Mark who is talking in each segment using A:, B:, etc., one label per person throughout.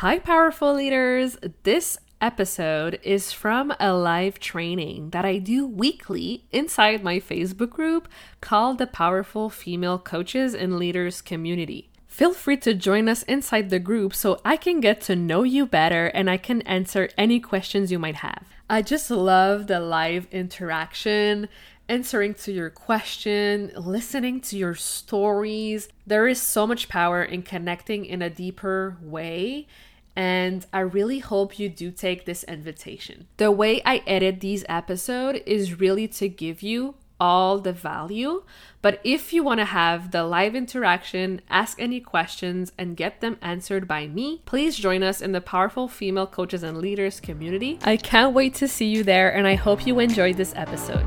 A: Hi, powerful leaders. This episode is from a live training that I do weekly inside my Facebook group called the Powerful Female Coaches and Leaders Community. Feel free to join us inside the group so I can get to know you better and I can answer any questions you might have. I just love the live interaction answering to your question, listening to your stories. There is so much power in connecting in a deeper way. And I really hope you do take this invitation. The way I edit these episodes is really to give you all the value. But if you want to have the live interaction, ask any questions, and get them answered by me, please join us in the Powerful Female Coaches and Leaders community. I can't wait to see you there, and I hope you enjoyed this episode.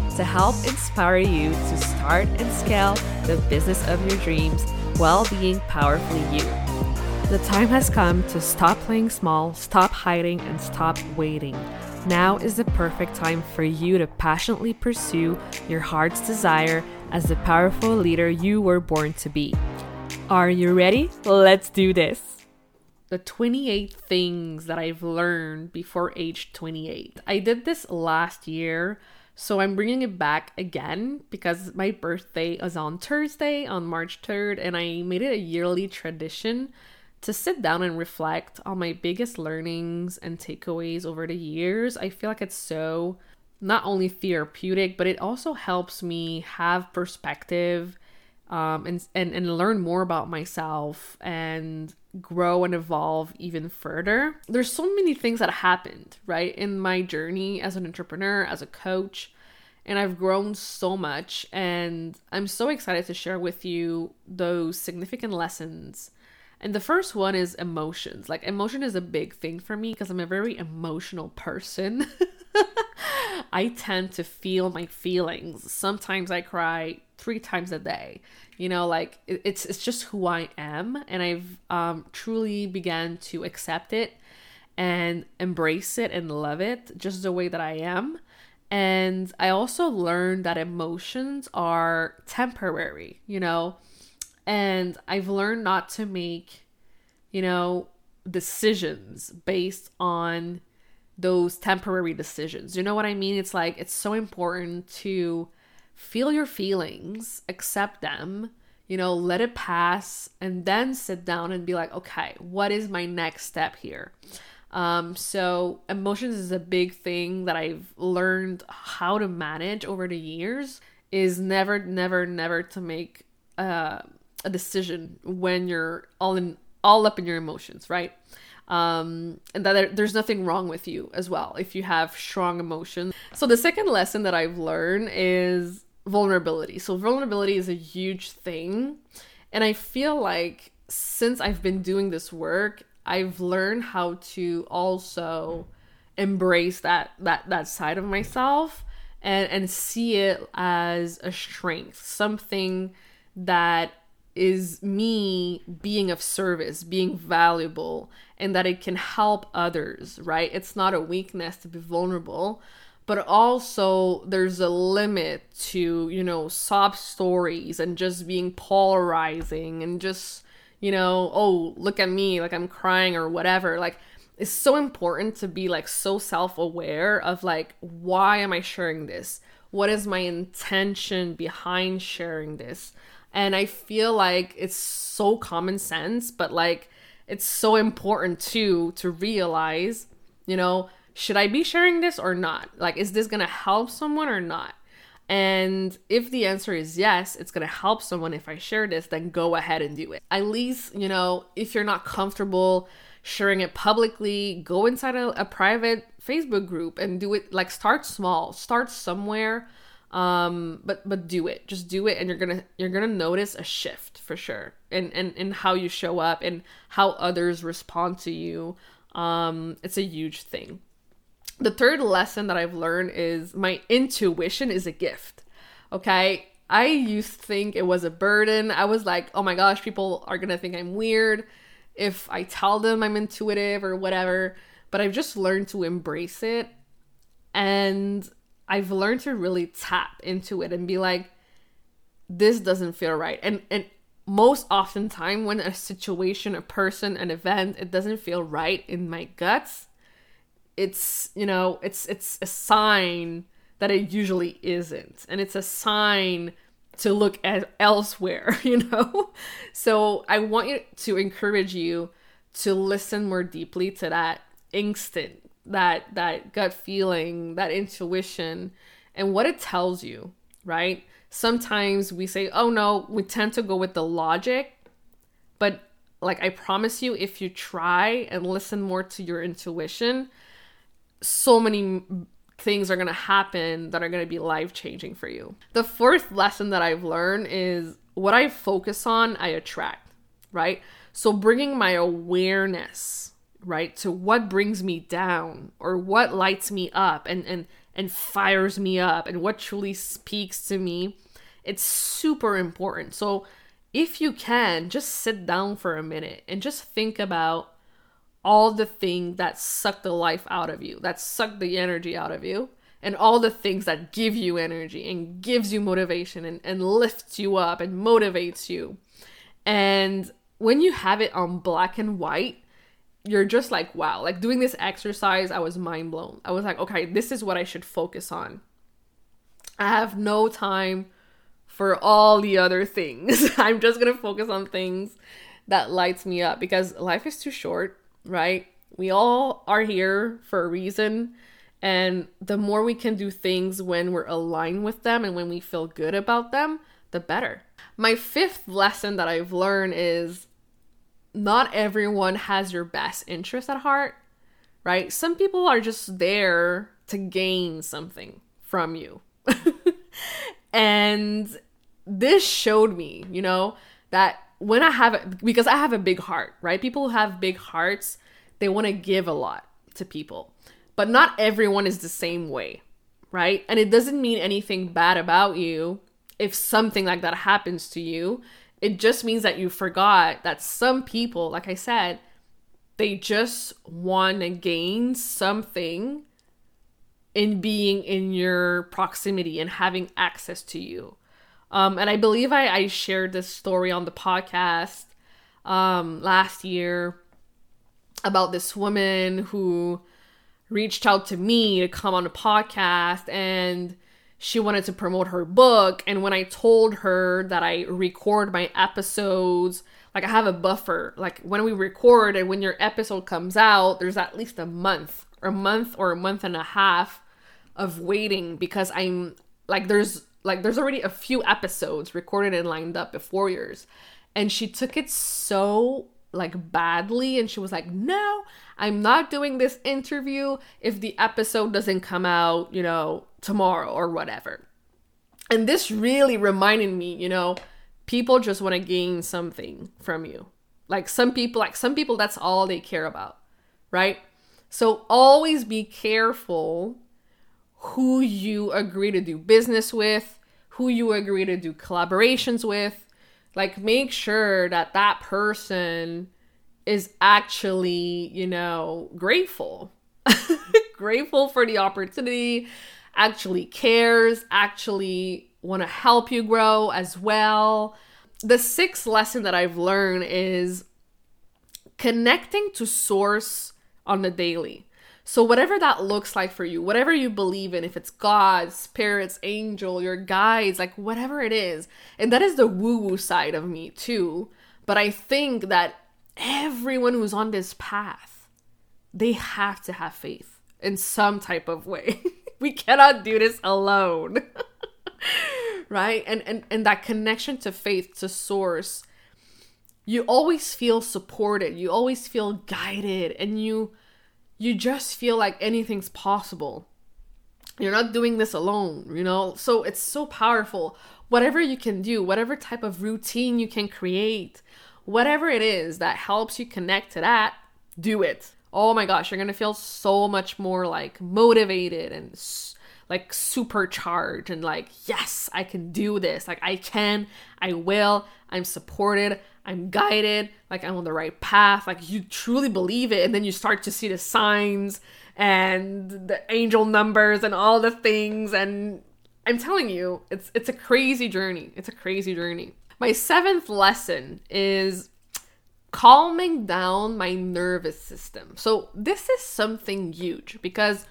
A: to help inspire you to start and scale the business of your dreams while being powerfully you. The time has come to stop playing small, stop hiding, and stop waiting. Now is the perfect time for you to passionately pursue your heart's desire as the powerful leader you were born to be. Are you ready? Let's do this. The 28 things that I've learned before age 28. I did this last year so I'm bringing it back again because my birthday is on Thursday, on March 3rd, and I made it a yearly tradition to sit down and reflect on my biggest learnings and takeaways over the years. I feel like it's so not only therapeutic, but it also helps me have perspective um, and, and, and learn more about myself and grow and evolve even further. There's so many things that happened, right, in my journey as an entrepreneur, as a coach, and I've grown so much. And I'm so excited to share with you those significant lessons. And the first one is emotions. Like, emotion is a big thing for me because I'm a very emotional person. I tend to feel my feelings. Sometimes I cry three times a day you know like it's it's just who i am and i've um, truly began to accept it and embrace it and love it just the way that i am and i also learned that emotions are temporary you know? And i've learned not to make you know decisions based on those temporary decisions. You know what i mean? It's like it's so important to feel your feelings, accept them, you know, let it pass, and then sit down and be like, okay, what is my next step here? Um, so emotions is a big thing that I've learned how to manage over the years. Is never, never, never to make uh, a decision when you're all in, all up in your emotions, right? um, and that there, there's nothing wrong with you as well if you have strong emotions. So the second lesson that I've learned is vulnerability. So, vulnerability is a huge thing. And I feel like since I've been doing this work, I've learned how to also embrace that that that side of myself and and see it as a strength, something that is me being of service, being valuable, and that it can help others, right? It's not a weakness to be vulnerable, but also there's a limit to you know sob stories and just being polarizing and just you know oh look at me like i'm crying or whatever like it's so important to be like so self-aware of like why am i sharing this what is my intention behind sharing this and i feel like it's so common sense but like it's so important too to realize you know should I be sharing this or not? Like, is this gonna help someone or not? And if the answer is yes, it's gonna help someone if I share this, then go ahead and do it. At least, you know, if you're not comfortable sharing it publicly, go inside a, a private Facebook group and do it like start small, start somewhere. um but but do it just do it and you're gonna you're gonna notice a shift for sure and and and how you show up and how others respond to you um it's a huge thing the third lesson that i've learned is my intuition is a gift okay i used to think it was a burden i was like oh my gosh people are gonna think i'm weird if i tell them i'm intuitive or whatever but i've just learned to embrace it and I've learned to really tap into it and be like, this doesn't feel right. And and most often time when a situation, a person, an event, it doesn't feel right in my guts, it's you know, it's it's a sign that it usually isn't. And it's a sign to look at elsewhere, you know? So I want you to encourage you to listen more deeply to that instinct that that gut feeling, that intuition and what it tells you, right? Sometimes we say, "Oh no," we tend to go with the logic, but like I promise you if you try and listen more to your intuition, so many things are going to happen that are going to be life changing for you. The fourth lesson that I've learned is what I focus on, I attract, right? So bringing my awareness right to what brings me down or what lights me up and and and fires me up and what truly speaks to me it's super important so if you can just sit down for a minute and just think about all the things that suck the life out of you that suck the energy out of you and all the things that give you energy and gives you motivation and, and lifts you up and motivates you and when you have it on black and white you're just like, wow, like doing this exercise, I was mind blown. I was like, okay, this is what I should focus on. I have no time for all the other things. I'm just to focus on things that lights me up because life is too short, right? We all are here for a reason. And the more we can do things when we're aligned with them and when we feel good about them, the better. My fifth lesson that I've learned is not everyone has your best interest at heart, right? Some people are just there to gain something from you. and this showed me, you know, that when I have because I have a big heart, right? People who have big hearts, they want to give a lot to people. But not everyone is the same way, right? And it doesn't mean anything bad about you if something like that happens to you it just means that you forgot that some people, like I said, they just want to gain something in being in your proximity and having access to you. Um, and I believe I, I shared this story on the podcast um, last year about this woman who reached out to me to come on a podcast and she wanted to promote her book. And when I told her that I record my episodes, like I have a buffer, like when we record and when your episode comes out, there's at least a month, or a month or a month and a half of waiting because I'm like, there's like, there's already a few episodes recorded and lined up before yours. And she took it so like badly and she was like no i'm not doing this interview if the episode doesn't come out you know tomorrow or whatever. And this really reminded me, you know, people just want to gain something from you. Like some people, like some people, that's all they care about, right? So always be careful who you agree to do business with, who you agree to do collaborations with. Like make sure that that person is actually, you know, grateful. grateful for the opportunity, actually cares, actually want to help you grow as well. The sixth lesson that I've learned is connecting to source on the daily. So, whatever that looks like for you, whatever you believe in, if it's God, spirits, angel, your guides, like whatever it is, and that is the woo woo side of me too. But I think that everyone who's on this path, they have to have faith in some type of way. we cannot do this alone. right? And, and and that connection to faith, to source, you always feel supported. You always feel guided and you you just feel like anything's possible. You're not doing this alone, you know? So it's so powerful. Whatever you can do, whatever type of routine you can create, whatever it is that helps you connect to that, do it. Oh my gosh, you're gonna feel so much more like motivated and like supercharged and like, yes, I can do this. Like, I can, I will, I'm supported, I'm guided, like, I'm on the right path. Like, you truly believe it. And then you start to see the signs and the angel numbers and all the things. And I'm telling you, it's, it's a crazy journey. It's a crazy journey. My seventh lesson is calming down my nervous system. So, this is something huge because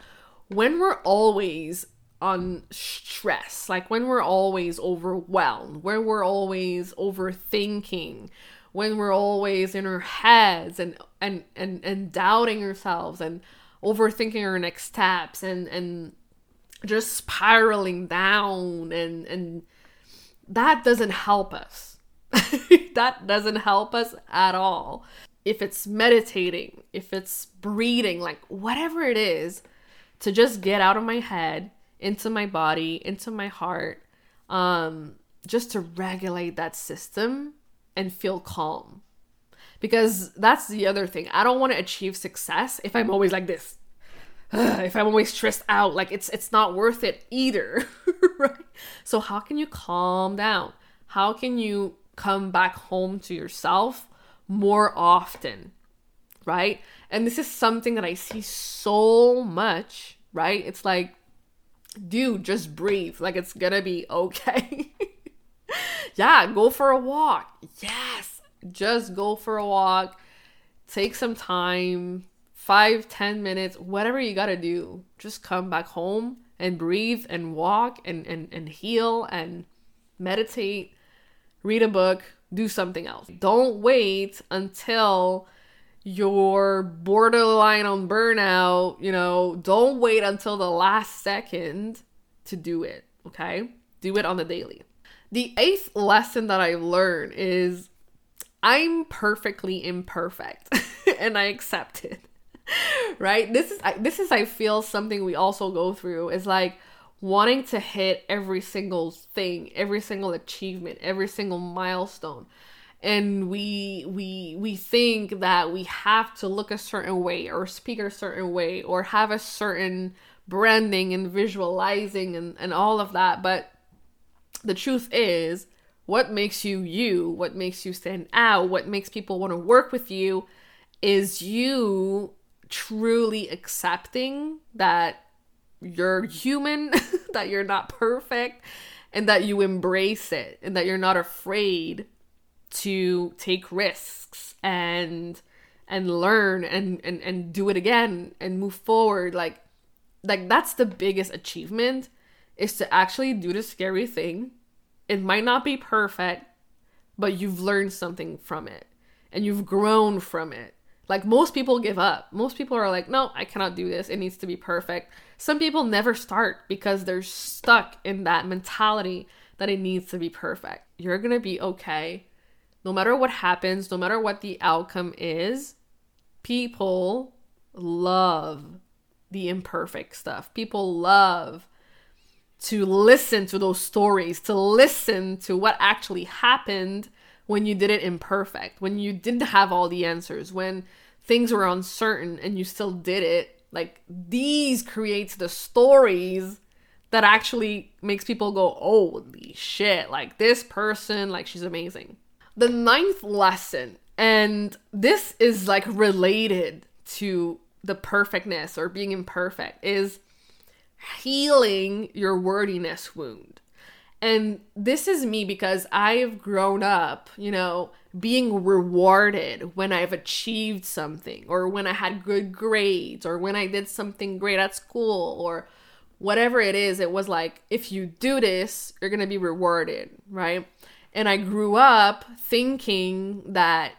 A: when we're always on stress, like when we're always overwhelmed, when we're always overthinking, when we're always in our heads and and and, and doubting ourselves and overthinking our next steps and and just spiraling down and and that doesn't help us. that doesn't help us at all. If it's meditating, if it's breathing, like whatever it is, to just get out of my head into my body, into my heart, um, just to regulate that system and feel calm. Because that's the other thing. I don't want to achieve success if I'm always like this. if I'm always stressed out, like it's it's not worth it either, right? So how can you calm down? How can you come back home to yourself more often? Right? And this is something that I see so much, right? It's like dude, just breathe. Like it's gonna be okay. yeah, go for a walk. Yes, just go for a walk. Take some time, five, ten minutes, whatever you gotta do. Just come back home and breathe and walk and, and, and heal and meditate, read a book, do something else. Don't wait until you're borderline on burnout, you know, don't wait until the last second to do it, okay? Do it on the daily. The eighth lesson that I learned is I'm perfectly imperfect and I accept it. right? This is I, this is I feel something we also go through is like wanting to hit every single thing, every single achievement, every single milestone and we we we think that we have to look a certain way or speak a certain way or have a certain branding and visualizing and, and all of that. But the truth is what makes you you what makes you stand out what makes people want to work with you is you truly accepting that you're human that you're not perfect and that you embrace it and that you're not afraid to take risks and and learn and and and do it again and move forward. Like like that's the biggest achievement is to actually do the scary thing. It might not be perfect but you've learned something from it and you've grown from it. Like most people give up. Most people are like no i cannot do this. It needs to be perfect. Some people never start because they're stuck in that mentality that it needs to be perfect. You're gonna be okay no matter what happens, no matter what the outcome is, people love the imperfect stuff. People love to listen to those stories, to listen to what actually happened when you did it imperfect, when you didn't have all the answers, when things were uncertain and you still did it. Like these creates the stories that actually makes people go, "Holy shit, like this person, like she's amazing." The ninth lesson, and this is like related to the perfectness or being imperfect, is healing your worthiness wound. And this is me because I've grown up, you know, being rewarded when I've achieved something or when I had good grades or when I did something great at school or whatever it is. It was like, if you do this, you're going to be rewarded, right? And I grew up thinking that,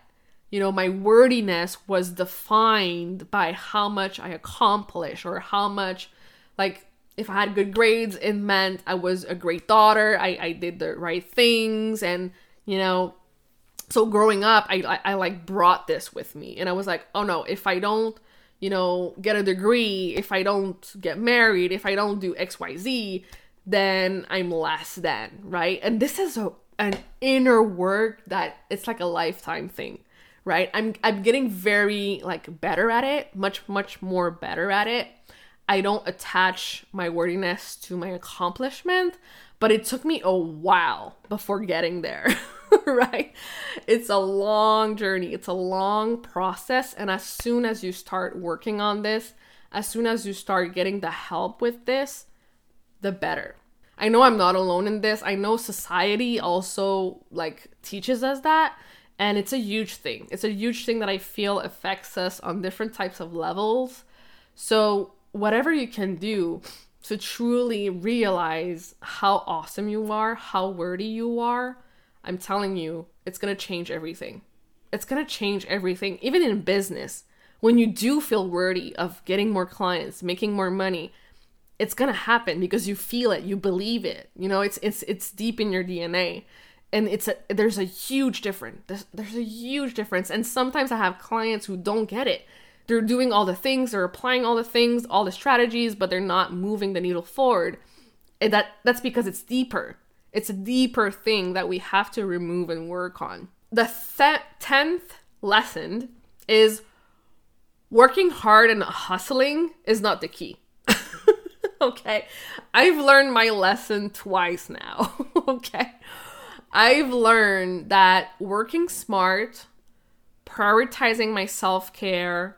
A: you know, my worthiness was defined by how much I accomplished or how much, like, if I had good grades, it meant I was a great daughter. I, I did the right things. And, you know, so growing up, I, I, I like brought this with me. And I was like, oh no, if I don't, you know, get a degree, if I don't get married, if I don't do XYZ, then I'm less than, right? And this is a, an inner work that it's like a lifetime thing, right? I'm I'm getting very like better at it, much much more better at it. I don't attach my worthiness to my accomplishment, but it took me a while before getting there. right? It's a long journey, it's a long process. And as soon as you start working on this, as soon as you start getting the help with this, the better. I know I'm not alone in this. I know society also like teaches us that and it's a huge thing. It's a huge thing that I feel affects us on different types of levels. So, whatever you can do to truly realize how awesome you are, how worthy you are, I'm telling you, it's going to change everything. It's going to change everything, even in business. When you do feel worthy of getting more clients, making more money, it's to happen because you feel it, you believe it. You know, it's it's it's deep in your DNA. And it's a there's a huge difference. There's, there's a huge difference. And sometimes I have clients who don't get it. They're doing all the things, they're applying all the things, all the strategies, but they're not moving the needle forward. And that that's because it's deeper it's a deeper thing that we have to remove and work on. The th- 10th lesson is working hard and hustling is not the key. okay. I've learned my lesson twice now. okay. I've learned that working smart, prioritizing my self care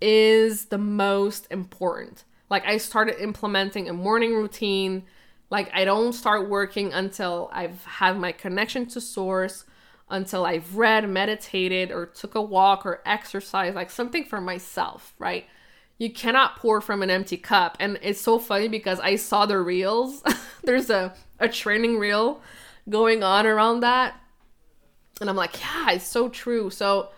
A: is the most important. Like, I started implementing a morning routine like I don't start working until I've had my connection to source, until I've read, meditated, or took a walk or exercise, like something for myself, right? You cannot pour from an empty cup. And it's so funny because I saw the reels. There's a, a training reel going on around that. And I'm like, yeah, it's so true. So,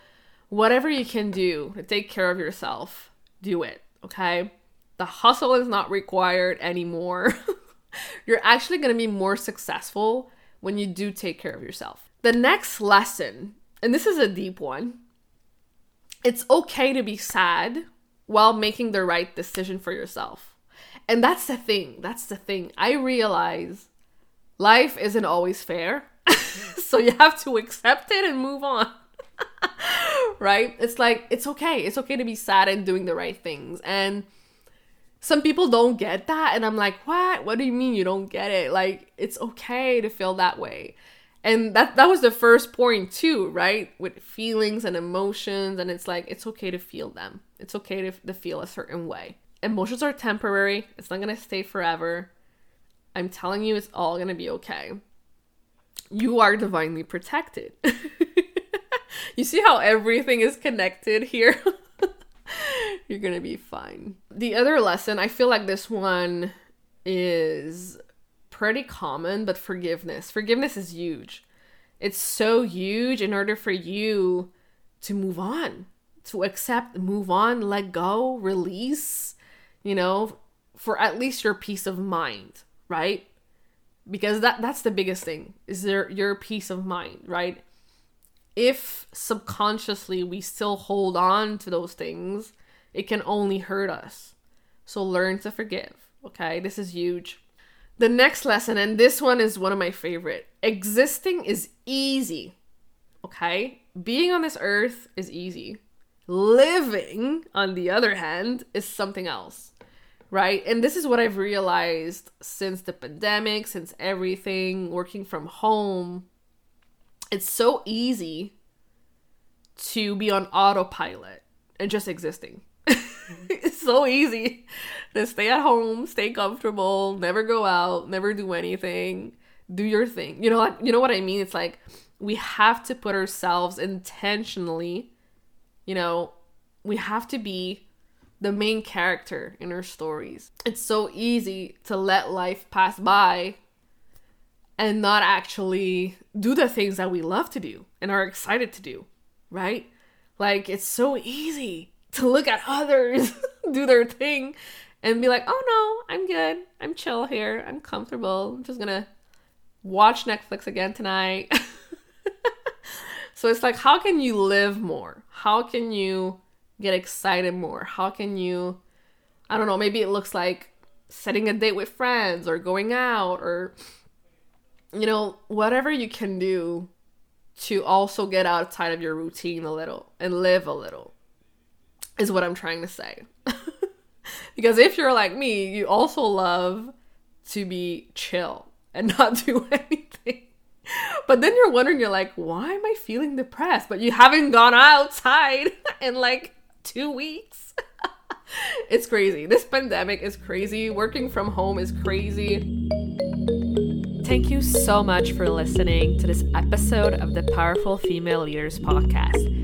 A: whatever you can do to take care of yourself, do it, okay? The hustle is not required anymore. You're actually going to be more successful when you do take care of yourself. The next lesson, and this is a deep one, it's okay to be sad while making the right decision for yourself. And that's the thing. That's the thing. I realize life isn't always fair. so you have to accept it and move on. right? It's like, it's okay. It's okay to be sad and doing the right things. And some people don't get that and i'm like what what do you mean you don't get it like it's okay to feel that way and that that was the first point too right? With feelings and emotions and it's like it's okay to feel them. It's okay to, to feel a certain way. Emotions are temporary. It's not gonna stay forever. I'm telling you it's all gonna be okay. You are divinely protected. You see how everything is connected here? You're gonna be fine. The other lesson, I feel like this one is pretty common, but forgiveness. Forgiveness is huge. It's so huge in order for you to move on, to accept, move on, let go, release, you know, for at least your peace of mind, right? Because that that's the biggest thing. Is there your peace of mind, right? If subconsciously we still hold on to those things, it can only hurt us. So learn to forgive, okay? This is huge. The next lesson, and this one is one of my favorite existing is easy, okay? Being on this earth is easy. Living, on the other hand, is something else, right? And this is what I've realized since the pandemic, since everything, working from home. It's so easy to be on autopilot and just existing. so easy to stay at home, stay comfortable, never go out, never do anything, do your thing. You know, you know what I mean? It's like we have to put ourselves intentionally, you know, we have to be the main character in our stories. It's so easy to let life pass by and not actually do the things that we love to do and are excited to do, right? Like it's so easy to look at others do their thing and be like, oh no, I'm good. I'm chill here. I'm comfortable. I'm just gonna watch Netflix again tonight. so it's like, how can you live more? How can you
B: get excited more? How can you, I don't know, maybe it looks like setting a date with friends or going out or, you know, whatever you can do to also get outside of your routine a little and live a little is what I'm trying to say. Because if you're like me, you also love to be chill and not do anything. But then you're wondering, you're like, why am I feeling depressed? But you haven't gone outside in like two weeks. it's crazy. This pandemic is crazy. Working from home is crazy.
A: Thank you so much for listening to this episode of the Powerful Female Leaders podcast.